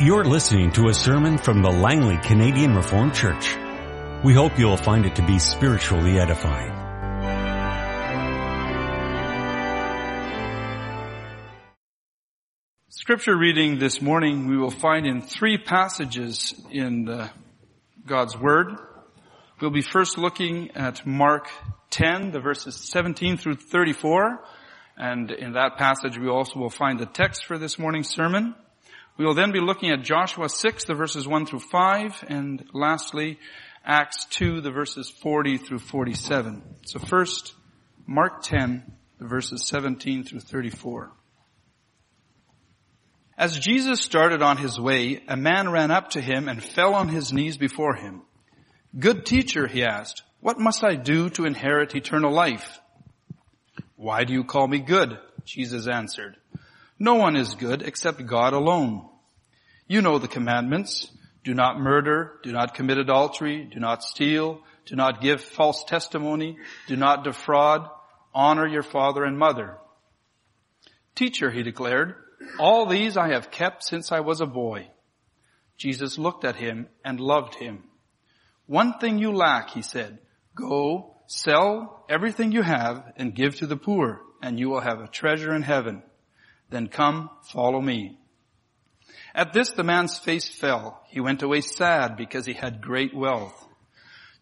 You're listening to a sermon from the Langley Canadian Reformed Church. We hope you'll find it to be spiritually edifying. Scripture reading this morning we will find in three passages in uh, God's Word. We'll be first looking at Mark 10, the verses 17 through 34. And in that passage we also will find the text for this morning's sermon. We will then be looking at Joshua 6, the verses 1 through 5, and lastly, Acts 2, the verses 40 through 47. So first, Mark 10, the verses 17 through 34. As Jesus started on his way, a man ran up to him and fell on his knees before him. Good teacher, he asked, what must I do to inherit eternal life? Why do you call me good? Jesus answered. No one is good except God alone. You know the commandments. Do not murder, do not commit adultery, do not steal, do not give false testimony, do not defraud, honor your father and mother. Teacher, he declared, all these I have kept since I was a boy. Jesus looked at him and loved him. One thing you lack, he said. Go, sell everything you have and give to the poor, and you will have a treasure in heaven. Then come, follow me. At this the man's face fell. He went away sad because he had great wealth.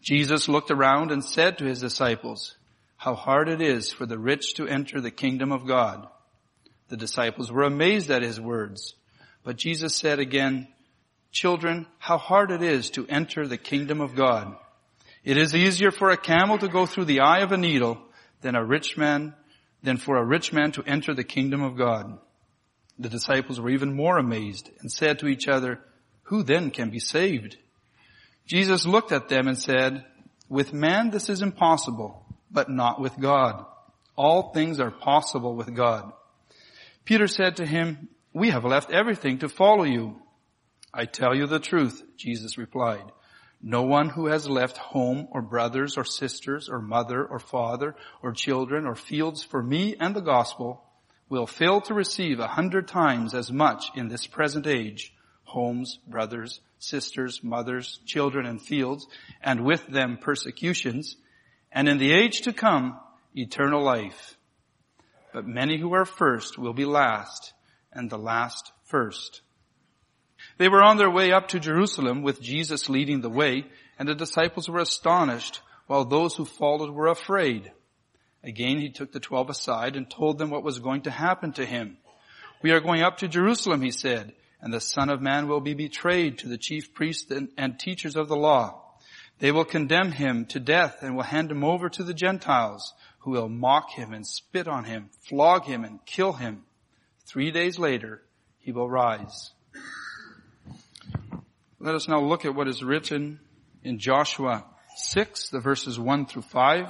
Jesus looked around and said to his disciples, how hard it is for the rich to enter the kingdom of God. The disciples were amazed at his words. But Jesus said again, children, how hard it is to enter the kingdom of God. It is easier for a camel to go through the eye of a needle than a rich man than for a rich man to enter the kingdom of God. The disciples were even more amazed and said to each other, who then can be saved? Jesus looked at them and said, with man this is impossible, but not with God. All things are possible with God. Peter said to him, we have left everything to follow you. I tell you the truth, Jesus replied. No one who has left home or brothers or sisters or mother or father or children or fields for me and the gospel will fail to receive a hundred times as much in this present age, homes, brothers, sisters, mothers, children and fields, and with them persecutions, and in the age to come, eternal life. But many who are first will be last, and the last first. They were on their way up to Jerusalem with Jesus leading the way, and the disciples were astonished, while those who followed were afraid. Again he took the twelve aside and told them what was going to happen to him. We are going up to Jerusalem, he said, and the Son of Man will be betrayed to the chief priests and, and teachers of the law. They will condemn him to death and will hand him over to the Gentiles, who will mock him and spit on him, flog him and kill him. Three days later, he will rise. Let us now look at what is written in Joshua 6, the verses 1 through 5.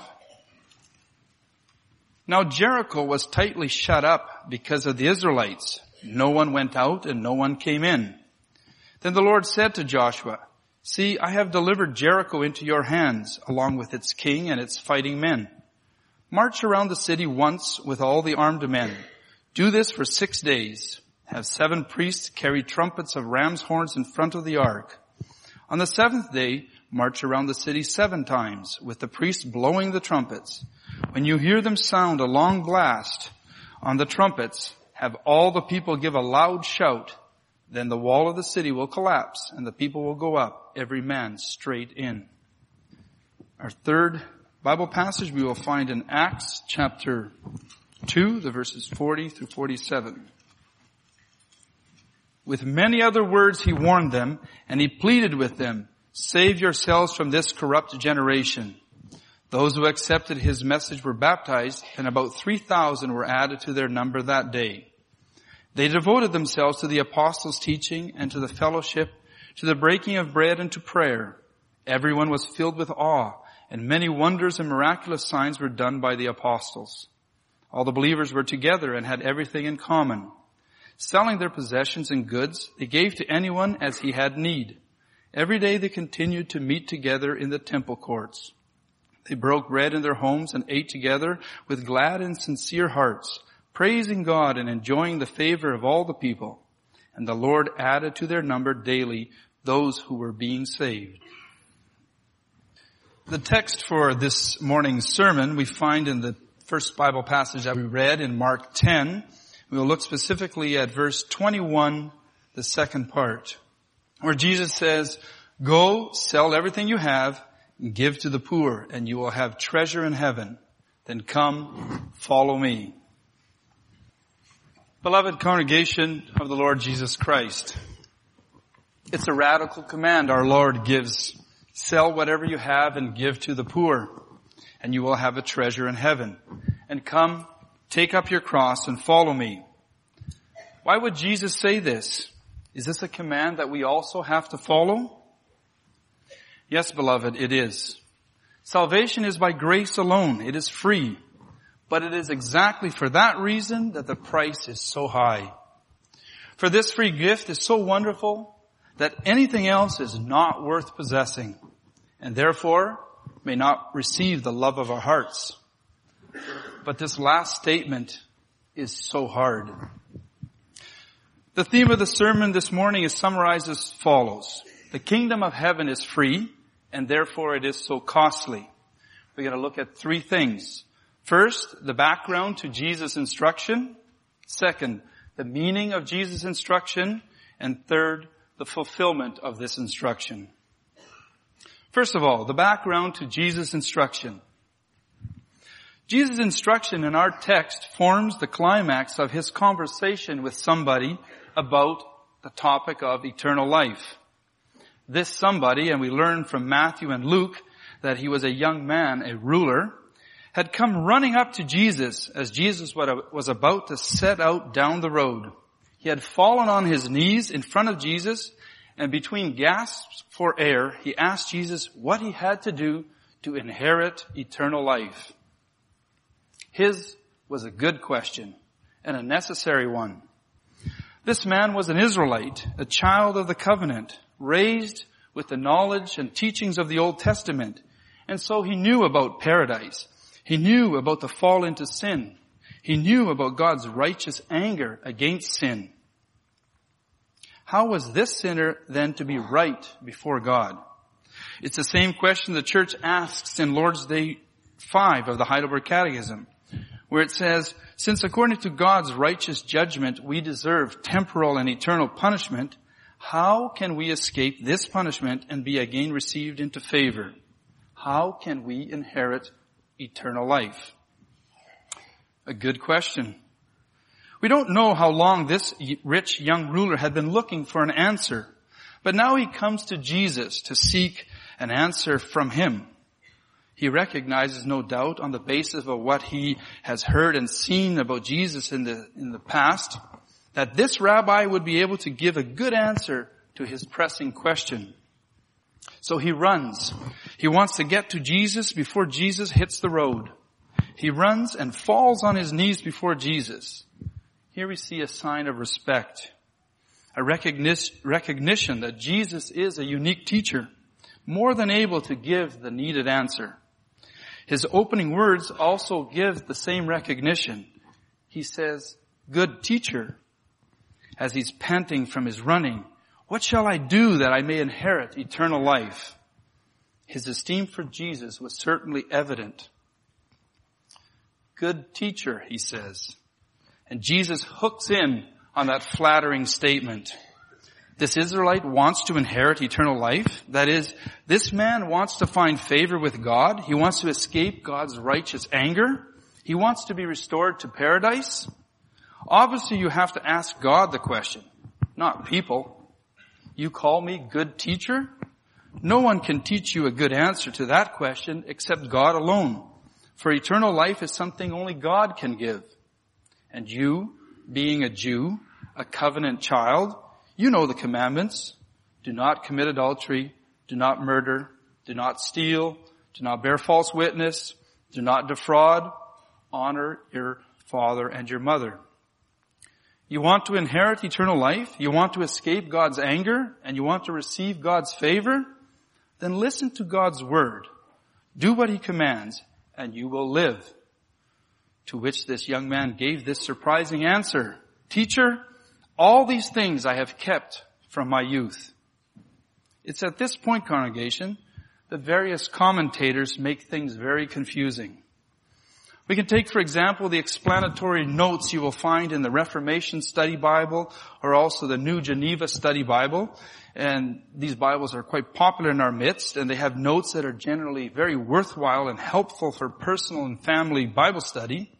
Now Jericho was tightly shut up because of the Israelites. No one went out and no one came in. Then the Lord said to Joshua, See, I have delivered Jericho into your hands, along with its king and its fighting men. March around the city once with all the armed men. Do this for six days. Have seven priests carry trumpets of ram's horns in front of the ark. On the seventh day, march around the city seven times, with the priests blowing the trumpets. When you hear them sound a long blast on the trumpets, have all the people give a loud shout. Then the wall of the city will collapse and the people will go up, every man straight in. Our third Bible passage we will find in Acts chapter 2, the verses 40 through 47. With many other words he warned them, and he pleaded with them, save yourselves from this corrupt generation. Those who accepted his message were baptized, and about 3,000 were added to their number that day. They devoted themselves to the apostles' teaching and to the fellowship, to the breaking of bread and to prayer. Everyone was filled with awe, and many wonders and miraculous signs were done by the apostles. All the believers were together and had everything in common. Selling their possessions and goods, they gave to anyone as he had need. Every day they continued to meet together in the temple courts. They broke bread in their homes and ate together with glad and sincere hearts, praising God and enjoying the favor of all the people. And the Lord added to their number daily those who were being saved. The text for this morning's sermon we find in the first Bible passage that we read in Mark 10. We will look specifically at verse 21, the second part, where Jesus says, go sell everything you have and give to the poor and you will have treasure in heaven. Then come, follow me. Beloved congregation of the Lord Jesus Christ, it's a radical command our Lord gives. Sell whatever you have and give to the poor, and you will have a treasure in heaven. And come, take up your cross and follow me. Why would Jesus say this? Is this a command that we also have to follow? Yes, beloved, it is. Salvation is by grace alone. It is free. But it is exactly for that reason that the price is so high. For this free gift is so wonderful that anything else is not worth possessing and therefore may not receive the love of our hearts. But this last statement is so hard. The theme of the sermon this morning is summarized as follows. The kingdom of heaven is free and therefore it is so costly. We're going to look at three things. First, the background to Jesus' instruction. Second, the meaning of Jesus' instruction. And third, the fulfillment of this instruction. First of all, the background to Jesus' instruction. Jesus' instruction in our text forms the climax of his conversation with somebody about the topic of eternal life. This somebody, and we learn from Matthew and Luke that he was a young man, a ruler, had come running up to Jesus as Jesus was about to set out down the road. He had fallen on his knees in front of Jesus and between gasps for air, he asked Jesus what he had to do to inherit eternal life. His was a good question and a necessary one. This man was an Israelite, a child of the covenant, raised with the knowledge and teachings of the Old Testament. And so he knew about paradise he knew about the fall into sin. He knew about God's righteous anger against sin. How was this sinner then to be right before God? It's the same question the church asks in Lord's Day 5 of the Heidelberg Catechism, where it says, since according to God's righteous judgment we deserve temporal and eternal punishment, how can we escape this punishment and be again received into favor? How can we inherit eternal life? A good question. We don't know how long this rich young ruler had been looking for an answer, but now he comes to Jesus to seek an answer from him. He recognizes, no doubt, on the basis of what he has heard and seen about Jesus in the, in the past, that this rabbi would be able to give a good answer to his pressing question. So he runs. He wants to get to Jesus before Jesus hits the road. He runs and falls on his knees before Jesus. Here we see a sign of respect, a recognition that Jesus is a unique teacher, more than able to give the needed answer. His opening words also give the same recognition. He says, good teacher, as he's panting from his running what shall I do that I may inherit eternal life? His esteem for Jesus was certainly evident. Good teacher, he says. And Jesus hooks in on that flattering statement. This Israelite wants to inherit eternal life. That is, this man wants to find favor with God. He wants to escape God's righteous anger. He wants to be restored to paradise. Obviously you have to ask God the question, not people. You call me good teacher? No one can teach you a good answer to that question except God alone. For eternal life is something only God can give. And you, being a Jew, a covenant child, you know the commandments. Do not commit adultery. Do not murder. Do not steal. Do not bear false witness. Do not defraud. Honor your father and your mother. You want to inherit eternal life? You want to escape God's anger? And you want to receive God's favor? Then listen to God's word. Do what he commands and you will live. To which this young man gave this surprising answer. Teacher, All these things I have kept from my youth. It's at this point, congregation, that various commentators make things very confusing. We can take, for example, the explanatory notes you will find in the Reformation Study Bible or also the New Geneva Study Bible. And these Bibles are quite popular in our midst and they have notes that are generally very worthwhile and helpful for personal and family Bible study.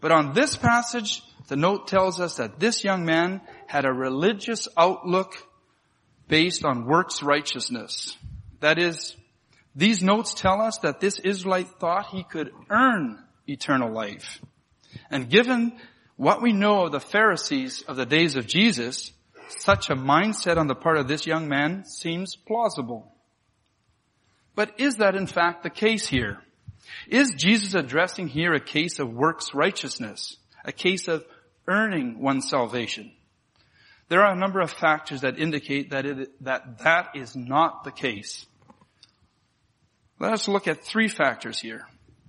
But on this passage, the note tells us that this young man had a religious outlook based on works righteousness. That is, these notes tell us that this Israelite thought he could earn eternal life. And given what we know of the Pharisees of the days of Jesus, such a mindset on the part of this young man seems plausible. But is that in fact the case here? Is Jesus addressing here a case of works righteousness? A case of earning one's salvation? There are a number of factors that indicate that it, that, that is not the case. Let us look at three factors here.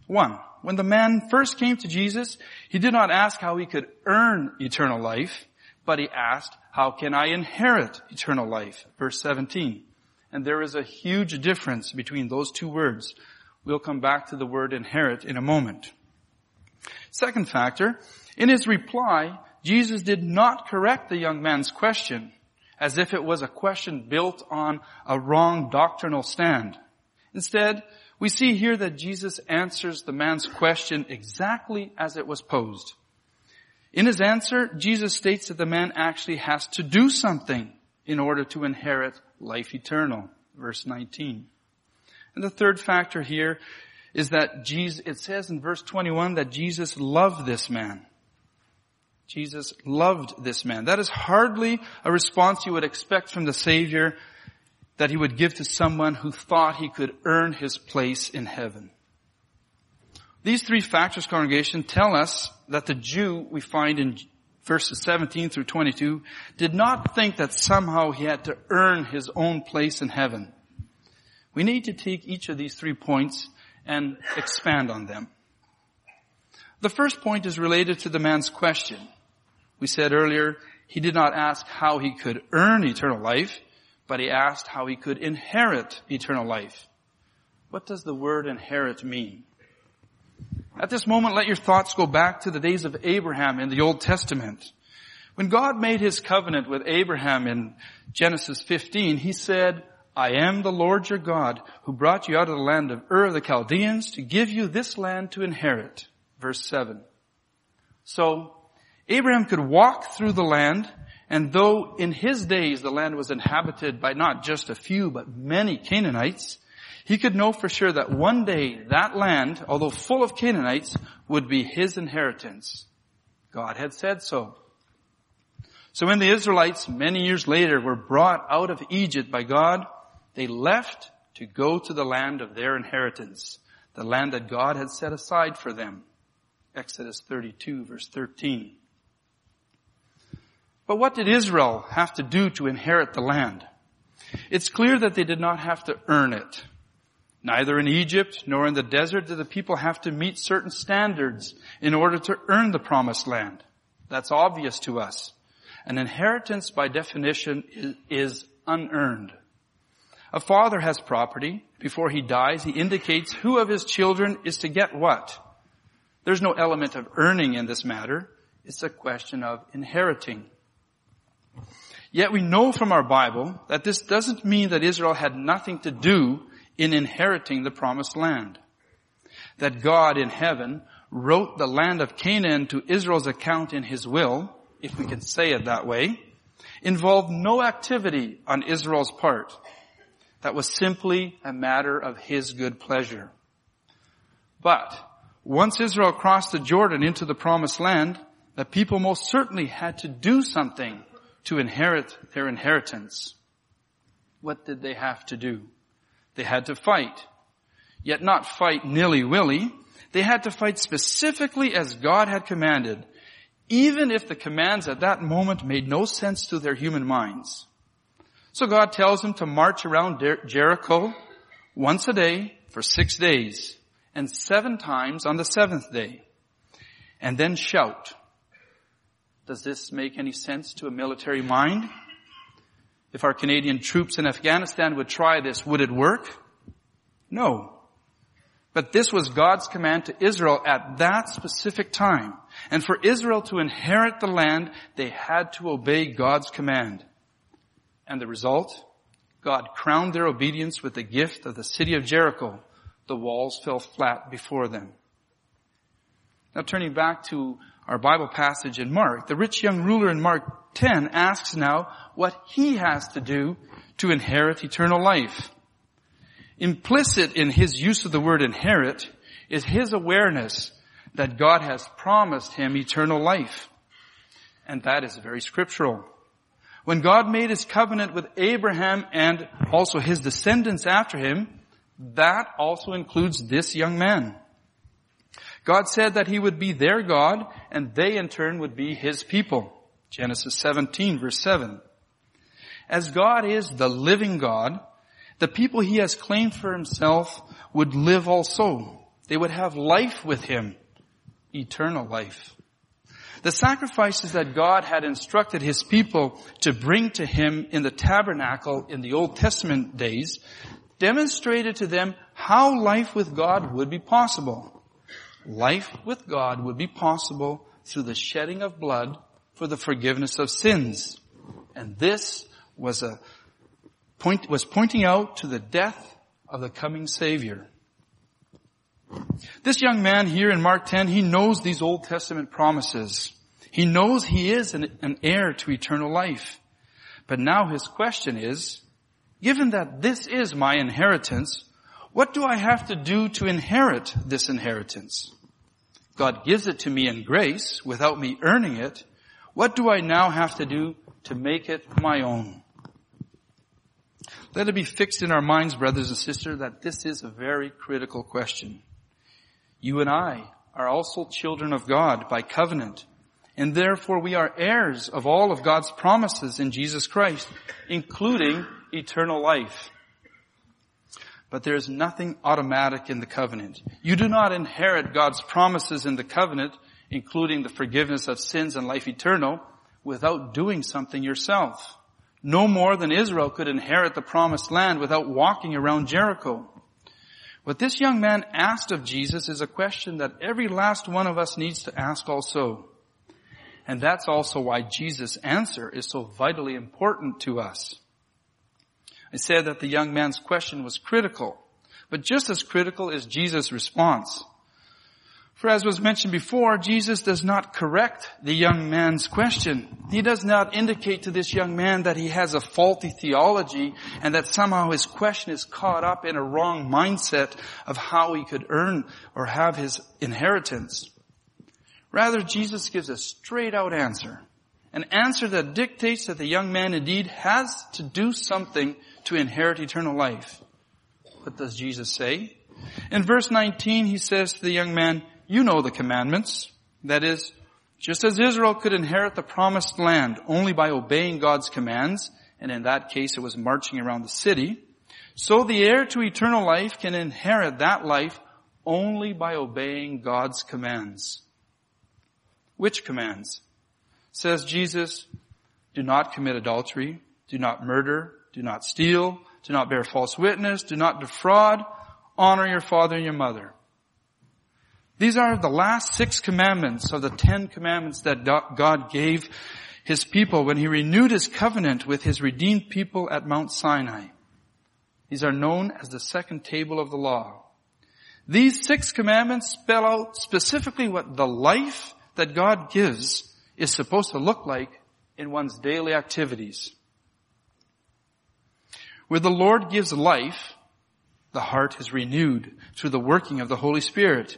One, when the man first came to Jesus, he did not ask how he could earn eternal life, but he asked, how can I inherit eternal life? Verse 17. And there is a huge difference between those two words. We'll come back to the word inherit in a moment. Second factor, in his reply, Jesus did not correct the young man's question as if it was a question built on a wrong doctrinal stand. Instead, we see here that Jesus answers the man's question exactly as it was posed. In his answer, Jesus states that the man actually has to do something in order to inherit life eternal. Verse 19. And the third factor here is that Jesus, it says in verse 21 that Jesus loved this man. Jesus loved this man. That is hardly a response you would expect from the Savior that he would give to someone who thought he could earn his place in heaven. These three factors, congregation, tell us that the Jew we find in verses 17 through 22 did not think that somehow he had to earn his own place in heaven. We need to take each of these three points and expand on them. The first point is related to the man's question. We said earlier, he did not ask how he could earn eternal life, but he asked how he could inherit eternal life. What does the word inherit mean? At this moment, let your thoughts go back to the days of Abraham in the Old Testament. When God made his covenant with Abraham in Genesis 15, he said, I am the Lord your God who brought you out of the land of Ur of the Chaldeans to give you this land to inherit. Verse 7. So, Abraham could walk through the land, and though in his days the land was inhabited by not just a few, but many Canaanites, he could know for sure that one day that land, although full of Canaanites, would be his inheritance. God had said so. So when the Israelites many years later were brought out of Egypt by God, they left to go to the land of their inheritance, the land that God had set aside for them. Exodus 32 verse 13. But what did Israel have to do to inherit the land? It's clear that they did not have to earn it. Neither in Egypt nor in the desert did the people have to meet certain standards in order to earn the promised land. That's obvious to us. An inheritance by definition is, unearned. A father has property. Before he dies, he indicates who of his children is to get what. There's no element of earning in this matter. It's a question of inheriting. Yet we know from our Bible that this doesn't mean that Israel had nothing to do in inheriting the promised land. That God in heaven wrote the land of Canaan to Israel's account in his will, if we can say it that way, involved no activity on Israel's part. That was simply a matter of his good pleasure. But once Israel crossed the Jordan into the promised land, the people most certainly had to do something to inherit their inheritance. What did they have to do? They had to fight. Yet not fight nilly-willy. They had to fight specifically as God had commanded, even if the commands at that moment made no sense to their human minds. So God tells them to march around Jericho once a day for six days and seven times on the seventh day and then shout. Does this make any sense to a military mind? If our Canadian troops in Afghanistan would try this, would it work? No. But this was God's command to Israel at that specific time. And for Israel to inherit the land, they had to obey God's command. And the result? God crowned their obedience with the gift of the city of Jericho. The walls fell flat before them. Now turning back to our Bible passage in Mark, the rich young ruler in Mark 10 asks now what he has to do to inherit eternal life. Implicit in his use of the word inherit is his awareness that God has promised him eternal life. And that is very scriptural. When God made his covenant with Abraham and also his descendants after him, that also includes this young man. God said that he would be their God and they in turn would be his people. Genesis 17 verse 7. As God is the living God, the people he has claimed for himself would live also. They would have life with him, eternal life. The sacrifices that God had instructed his people to bring to him in the tabernacle in the Old Testament days demonstrated to them how life with God would be possible. Life with God would be possible through the shedding of blood for the forgiveness of sins. And this was a point, was pointing out to the death of the coming Savior. This young man here in Mark 10, he knows these Old Testament promises. He knows he is an, an, heir to eternal life. But now his question is, given that this is my inheritance, what do I have to do to inherit this inheritance? God gives it to me in grace without me earning it. What do I now have to do to make it my own? Let it be fixed in our minds, brothers and sisters, that this is a very critical question. You and I are also children of God by covenant, and therefore we are heirs of all of God's promises in Jesus Christ, including eternal life. But there is nothing automatic in the covenant. You do not inherit God's promises in the covenant, including the forgiveness of sins and life eternal, without doing something yourself. No more than Israel could inherit the promised land without walking around Jericho. What this young man asked of Jesus is a question that every last one of us needs to ask also. And that's also why Jesus' answer is so vitally important to us. I said that the young man's question was critical, but just as critical is Jesus' response. For as was mentioned before, Jesus does not correct the young man's question. He does not indicate to this young man that he has a faulty theology and that somehow his question is caught up in a wrong mindset of how he could earn or have his inheritance. Rather, Jesus gives a straight out answer. An answer that dictates that the young man indeed has to do something to inherit eternal life. What does Jesus say? In verse 19, he says to the young man, you know the commandments. That is, just as Israel could inherit the promised land only by obeying God's commands, and in that case it was marching around the city, so the heir to eternal life can inherit that life only by obeying God's commands. Which commands? Says Jesus, do not commit adultery, do not murder, do not steal, do not bear false witness, do not defraud, honor your father and your mother. These are the last six commandments of the ten commandments that God gave his people when he renewed his covenant with his redeemed people at Mount Sinai. These are known as the second table of the law. These six commandments spell out specifically what the life that God gives is supposed to look like in one's daily activities. Where the Lord gives life, the heart is renewed through the working of the Holy Spirit.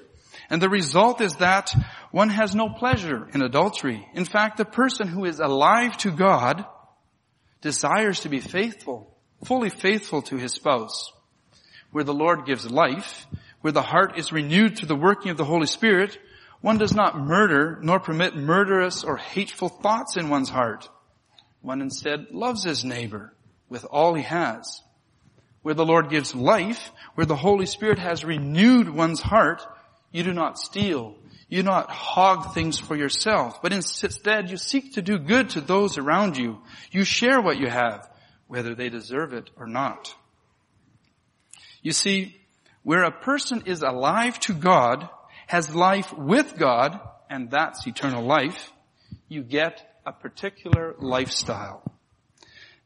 And the result is that one has no pleasure in adultery. In fact, the person who is alive to God desires to be faithful, fully faithful to his spouse. Where the Lord gives life, where the heart is renewed through the working of the Holy Spirit, one does not murder nor permit murderous or hateful thoughts in one's heart. One instead loves his neighbor with all he has. Where the Lord gives life, where the Holy Spirit has renewed one's heart, You do not steal. You do not hog things for yourself, but instead you seek to do good to those around you. You share what you have, whether they deserve it or not. You see, where a person is alive to God, has life with God, and that's eternal life, you get a particular lifestyle.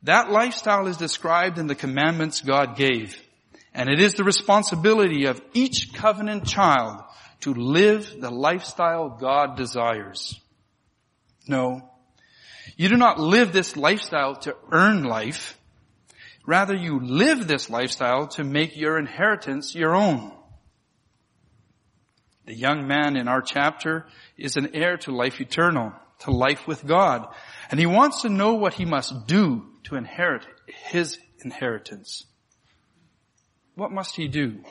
That lifestyle is described in the commandments God gave. And it is the responsibility of each covenant child to live the lifestyle God desires. No. You do not live this lifestyle to earn life. Rather, you live this lifestyle to make your inheritance your own. The young man in our chapter is an heir to life eternal, to life with God. And he wants to know what he must do to inherit his inheritance. What must he do?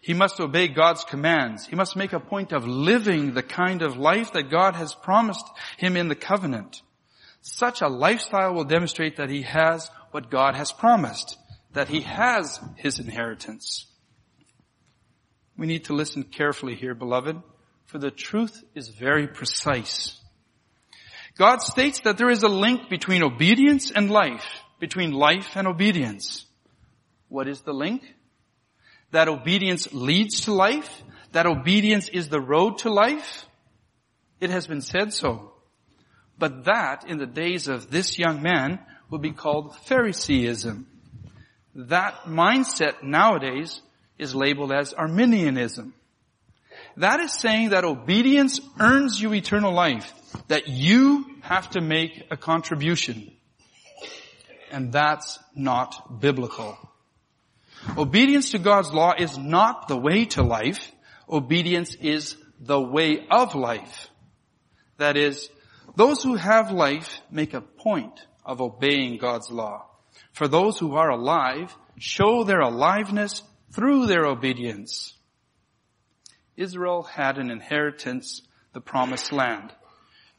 He must obey God's commands. He must make a point of living the kind of life that God has promised him in the covenant. Such a lifestyle will demonstrate that he has what God has promised, that he has his inheritance. We need to listen carefully here, beloved, for the truth is very precise. God states that there is a link between obedience and life, between life and obedience. What is the link? That obedience leads to life, that obedience is the road to life. It has been said so. But that, in the days of this young man, will be called Phariseeism. That mindset nowadays is labeled as Arminianism. That is saying that obedience earns you eternal life, that you have to make a contribution. And that's not biblical. Obedience to God's law is not the way to life. Obedience is the way of life. That is, those who have life make a point of obeying God's law. For those who are alive, show their aliveness through their obedience. Israel had an inheritance, the promised land.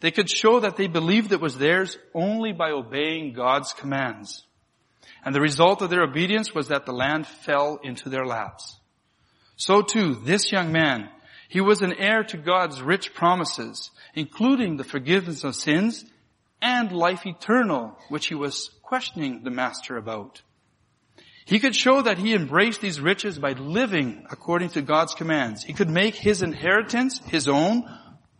They could show that they believed it was theirs only by obeying God's commands. And the result of their obedience was that the land fell into their laps. So too, this young man, he was an heir to God's rich promises, including the forgiveness of sins and life eternal, which he was questioning the master about. He could show that he embraced these riches by living according to God's commands. He could make his inheritance his own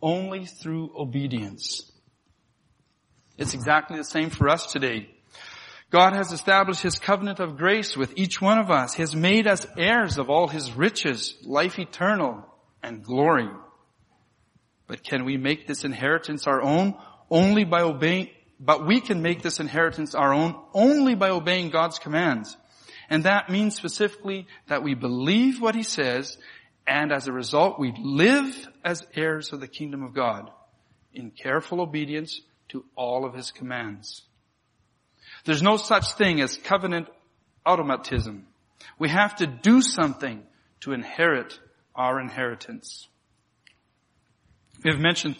only through obedience. It's exactly the same for us today. God has established His covenant of grace with each one of us. He has made us heirs of all His riches, life eternal, and glory. But can we make this inheritance our own only by obeying, but we can make this inheritance our own only by obeying God's commands. And that means specifically that we believe what he says and as a result we live as heirs of the kingdom of God in careful obedience to all of his commands. There's no such thing as covenant automatism. We have to do something to inherit our inheritance. We have mentioned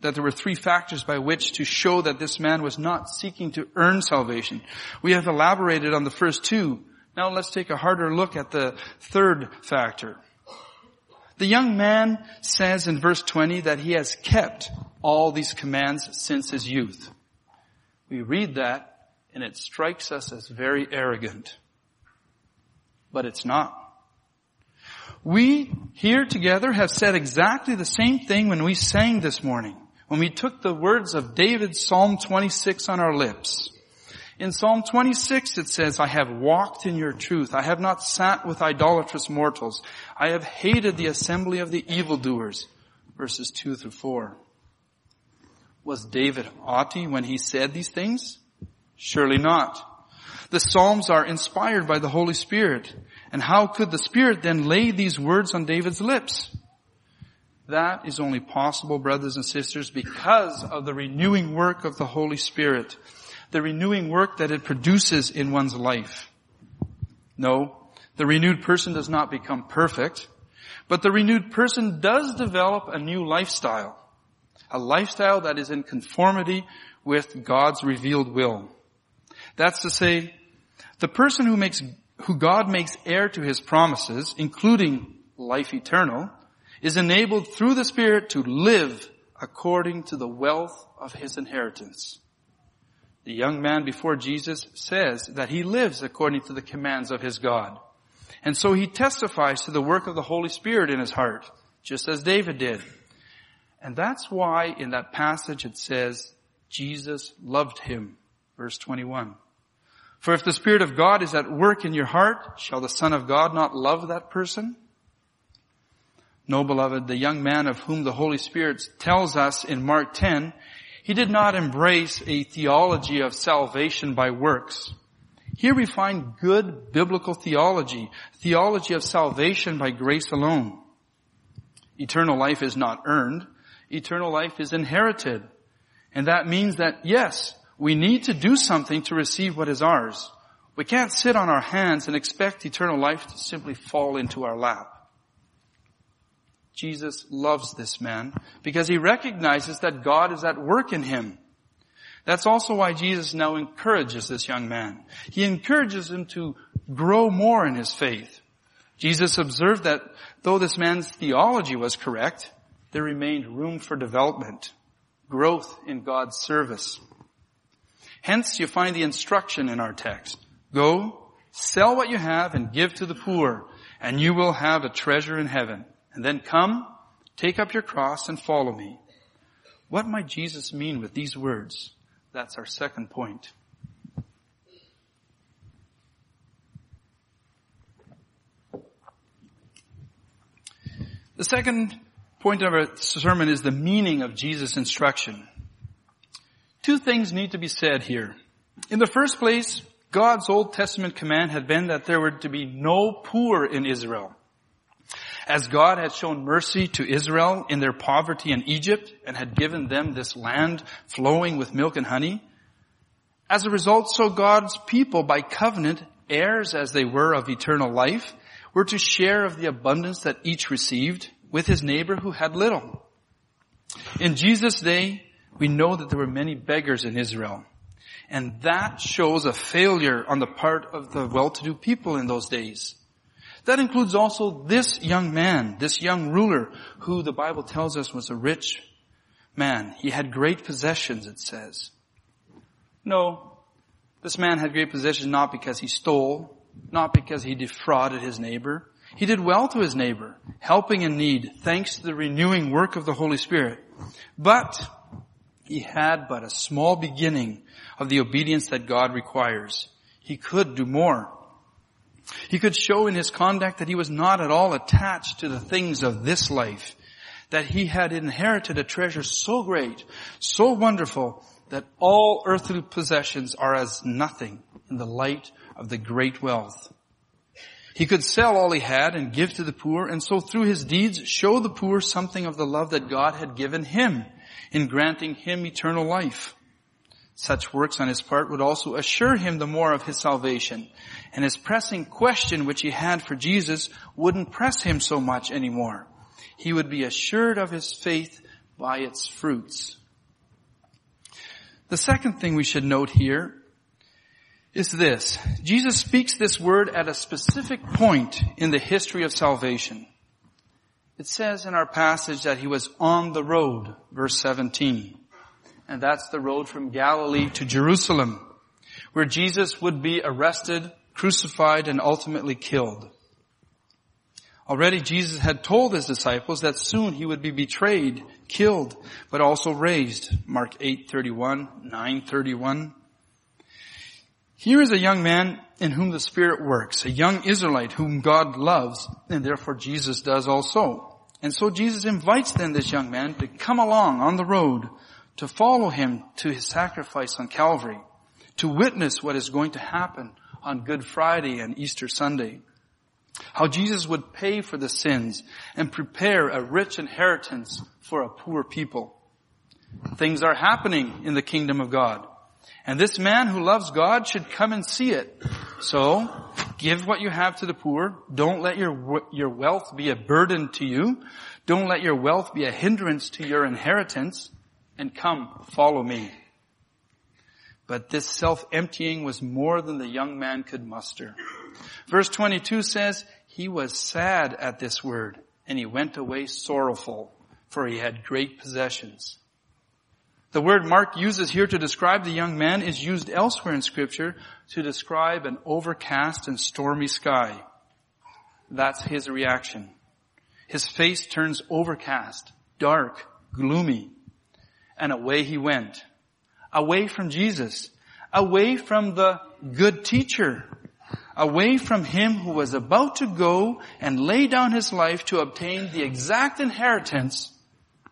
that there were three factors by which to show that this man was not seeking to earn salvation. We have elaborated on the first two, now let's take a harder look at the third factor. The young man says in verse 20 that he has kept all these commands since his youth. We read that and it strikes us as very arrogant. But it's not. We here together have said exactly the same thing when we sang this morning, when we took the words of David's Psalm 26 on our lips. In Psalm 26 it says, I have walked in your truth. I have not sat with idolatrous mortals. I have hated the assembly of the evildoers. Verses 2 through 4. Was David haughty when he said these things? Surely not. The Psalms are inspired by the Holy Spirit. And how could the Spirit then lay these words on David's lips? That is only possible, brothers and sisters, because of the renewing work of the Holy Spirit the renewing work that it produces in one's life. No, the renewed person does not become perfect, but the renewed person does develop a new lifestyle. A lifestyle that is in conformity with God's revealed will. That's to say, the person who makes, who God makes heir to his promises, including life eternal, is enabled through the Spirit to live according to the wealth of his inheritance. The young man before Jesus says that he lives according to the commands of his God. And so he testifies to the work of the Holy Spirit in his heart, just as David did. And that's why in that passage it says, Jesus loved him. Verse 21. For if the Spirit of God is at work in your heart, shall the Son of God not love that person? No, beloved, the young man of whom the Holy Spirit tells us in Mark 10, he did not embrace a theology of salvation by works. Here we find good biblical theology, theology of salvation by grace alone. Eternal life is not earned. Eternal life is inherited. And that means that yes, we need to do something to receive what is ours. We can't sit on our hands and expect eternal life to simply fall into our lap. Jesus loves this man because he recognizes that God is at work in him. That's also why Jesus now encourages this young man. He encourages him to grow more in his faith. Jesus observed that though this man's theology was correct, there remained room for development, growth in God's service. Hence you find the instruction in our text. Go, sell what you have and give to the poor, and you will have a treasure in heaven. And then come, take up your cross and follow me. What might Jesus mean with these words? That's our second point. The second point of our sermon is the meaning of Jesus' instruction. Two things need to be said here. In the first place, God's Old Testament command had been that there were to be no poor in Israel. As God had shown mercy to Israel in their poverty in Egypt and had given them this land flowing with milk and honey, as a result, so God's people by covenant, heirs as they were of eternal life, were to share of the abundance that each received with his neighbor who had little. In Jesus' day, we know that there were many beggars in Israel. And that shows a failure on the part of the well-to-do people in those days. That includes also this young man, this young ruler, who the Bible tells us was a rich man. He had great possessions, it says. No, this man had great possessions not because he stole, not because he defrauded his neighbor. He did well to his neighbor, helping in need, thanks to the renewing work of the Holy Spirit. But he had but a small beginning of the obedience that God requires. He could do more. He could show in his conduct that he was not at all attached to the things of this life, that he had inherited a treasure so great, so wonderful, that all earthly possessions are as nothing in the light of the great wealth. He could sell all he had and give to the poor, and so through his deeds show the poor something of the love that God had given him in granting him eternal life. Such works on his part would also assure him the more of his salvation. And his pressing question which he had for Jesus wouldn't press him so much anymore. He would be assured of his faith by its fruits. The second thing we should note here is this. Jesus speaks this word at a specific point in the history of salvation. It says in our passage that he was on the road, verse 17 and that's the road from Galilee to Jerusalem, where Jesus would be arrested, crucified, and ultimately killed. Already Jesus had told his disciples that soon he would be betrayed, killed, but also raised. Mark 8:31, 9:31. Here is a young man in whom the Spirit works, a young Israelite whom God loves, and therefore Jesus does also. And so Jesus invites then this young man to come along on the road to follow him to his sacrifice on Calvary, to witness what is going to happen on Good Friday and Easter Sunday. How Jesus would pay for the sins and prepare a rich inheritance for a poor people. Things are happening in the kingdom of God. And this man who loves God should come and see it. So, give what you have to the poor. Don't let your, your wealth be a burden to you. Don't let your wealth be a hindrance to your inheritance and come, follow me. But this self-emptying was more than the young man could muster. Verse 22 says, he was sad at this word and he went away sorrowful, for he had great possessions. The word Mark uses here to describe the young man is used elsewhere in scripture to describe an overcast and stormy sky. That's his reaction. His face turns overcast, dark, gloomy, and away he went. Away from Jesus. Away from the good teacher. Away from him who was about to go and lay down his life to obtain the exact inheritance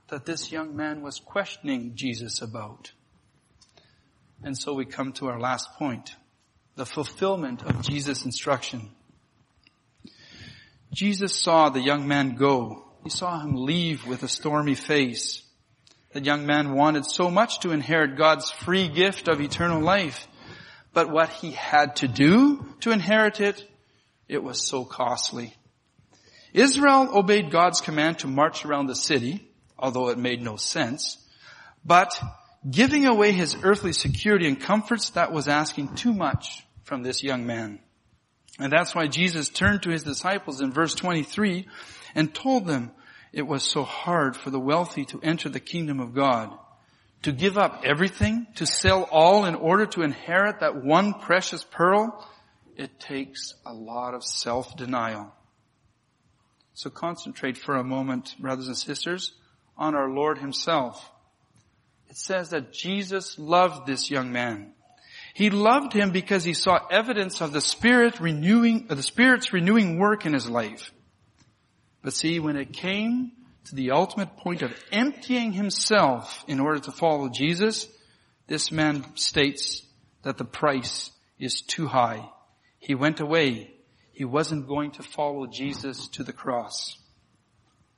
that this young man was questioning Jesus about. And so we come to our last point. The fulfillment of Jesus' instruction. Jesus saw the young man go. He saw him leave with a stormy face. The young man wanted so much to inherit God's free gift of eternal life. But what he had to do to inherit it, it was so costly. Israel obeyed God's command to march around the city, although it made no sense. But giving away his earthly security and comforts, that was asking too much from this young man. And that's why Jesus turned to his disciples in verse 23 and told them it was so hard for the wealthy to enter the kingdom of God. To give up everything, to sell all in order to inherit that one precious pearl, it takes a lot of self-denial. So concentrate for a moment, brothers and sisters, on our Lord himself. It says that Jesus loved this young man. He loved him because he saw evidence of the Spirit renewing, the Spirit's renewing work in his life. But see, when it came to the ultimate point of emptying himself in order to follow Jesus, this man states that the price is too high. He went away. He wasn't going to follow Jesus to the cross.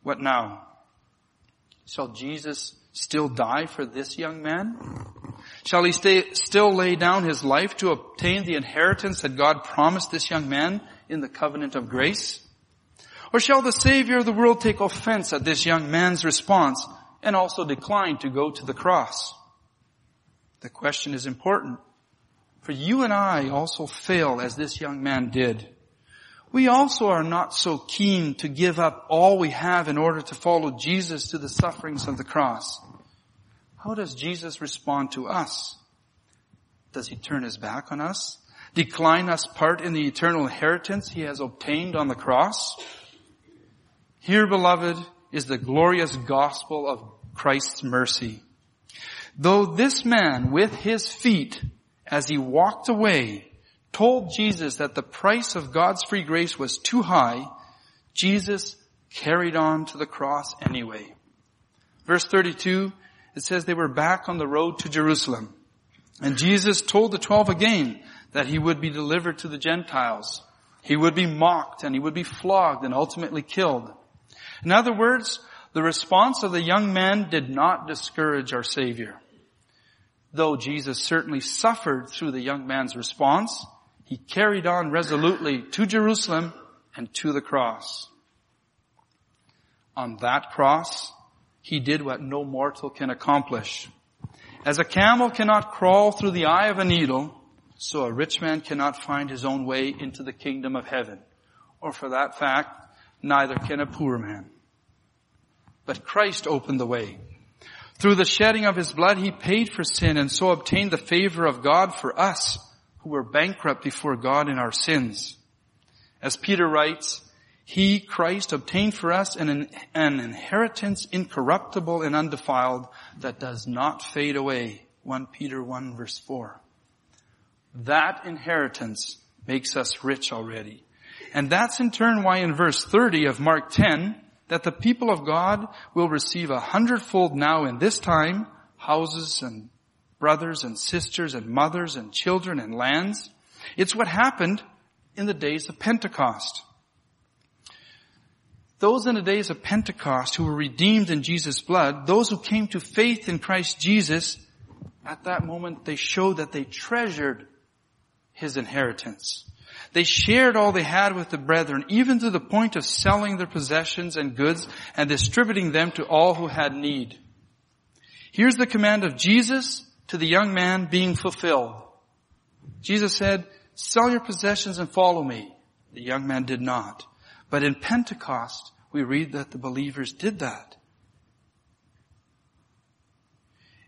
What now? Shall Jesus still die for this young man? Shall he stay, still lay down his life to obtain the inheritance that God promised this young man in the covenant of grace? Or shall the Savior of the world take offense at this young man's response and also decline to go to the cross? The question is important. For you and I also fail as this young man did we also are not so keen to give up all we have in order to follow Jesus to the sufferings of the cross. How does Jesus respond to us? Does he turn his back on us? Decline us part in the eternal inheritance he has obtained on the cross? Here, beloved, is the glorious gospel of Christ's mercy. Though this man with his feet, as he walked away, told Jesus that the price of God's free grace was too high, Jesus carried on to the cross anyway. Verse 32, it says they were back on the road to Jerusalem. And Jesus told the twelve again that he would be delivered to the Gentiles. He would be mocked and he would be flogged and ultimately killed. In other words, the response of the young man did not discourage our Savior. Though Jesus certainly suffered through the young man's response, he carried on resolutely to Jerusalem and to the cross. On that cross, he did what no mortal can accomplish. As a camel cannot crawl through the eye of a needle, so a rich man cannot find his own way into the kingdom of heaven. Or for that fact, neither can a poor man. But Christ opened the way. Through the shedding of his blood, he paid for sin and so obtained the favor of God for us who were bankrupt before God in our sins. As Peter writes, He, Christ, obtained for us an, an inheritance incorruptible and undefiled that does not fade away. 1 Peter 1 verse 4. That inheritance makes us rich already. And that's in turn why in verse 30 of Mark 10, that the people of God will receive a hundredfold now in this time, houses and brothers and sisters and mothers and children and lands. It's what happened in the days of Pentecost. Those in the days of Pentecost who were redeemed in Jesus' blood, those who came to faith in Christ Jesus, at that moment they showed that they treasured his inheritance. They shared all they had with the brethren, even to the point of selling their possessions and goods and distributing them to all who had need. Here's the command of Jesus to the young man being fulfilled. Jesus said, sell your possessions and follow me. The young man did not. But in Pentecost, we read that the believers did that.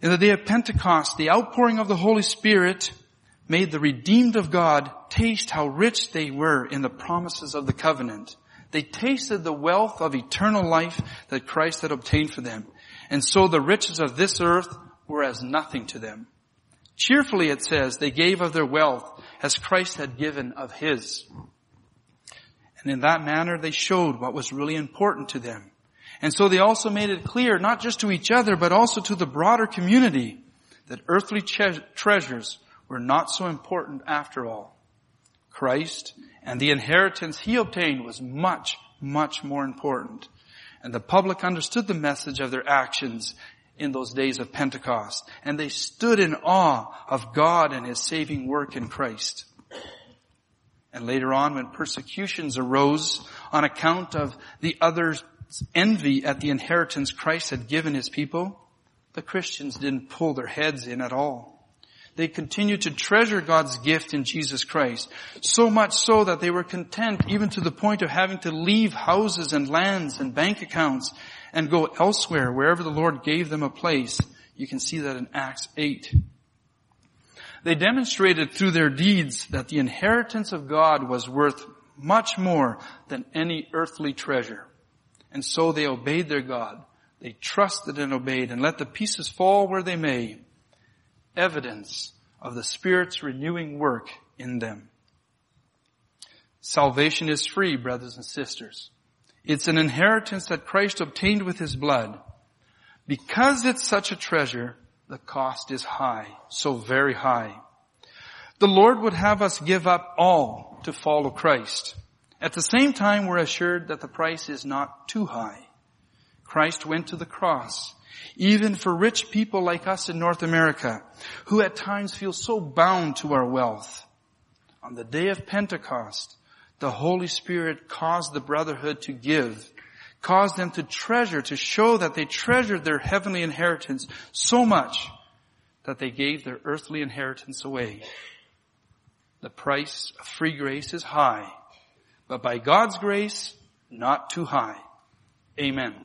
In the day of Pentecost, the outpouring of the Holy Spirit made the redeemed of God taste how rich they were in the promises of the covenant. They tasted the wealth of eternal life that Christ had obtained for them. And so the riches of this earth were as nothing to them. Cheerfully it says, they gave of their wealth as Christ had given of his. And in that manner they showed what was really important to them. And so they also made it clear, not just to each other, but also to the broader community, that earthly treasures were not so important after all. Christ and the inheritance he obtained was much, much more important. And the public understood the message of their actions in those days of Pentecost. And they stood in awe of God and his saving work in Christ. And later on when persecutions arose on account of the others envy at the inheritance Christ had given his people, the Christians didn't pull their heads in at all. They continued to treasure God's gift in Jesus Christ, so much so that they were content even to the point of having to leave houses and lands and bank accounts and go elsewhere, wherever the Lord gave them a place. You can see that in Acts 8. They demonstrated through their deeds that the inheritance of God was worth much more than any earthly treasure. And so they obeyed their God. They trusted and obeyed and let the pieces fall where they may. Evidence of the Spirit's renewing work in them. Salvation is free, brothers and sisters. It's an inheritance that Christ obtained with His blood. Because it's such a treasure, the cost is high, so very high. The Lord would have us give up all to follow Christ. At the same time, we're assured that the price is not too high. Christ went to the cross, even for rich people like us in North America, who at times feel so bound to our wealth. On the day of Pentecost, the Holy Spirit caused the brotherhood to give, caused them to treasure, to show that they treasured their heavenly inheritance so much that they gave their earthly inheritance away. The price of free grace is high, but by God's grace, not too high. Amen.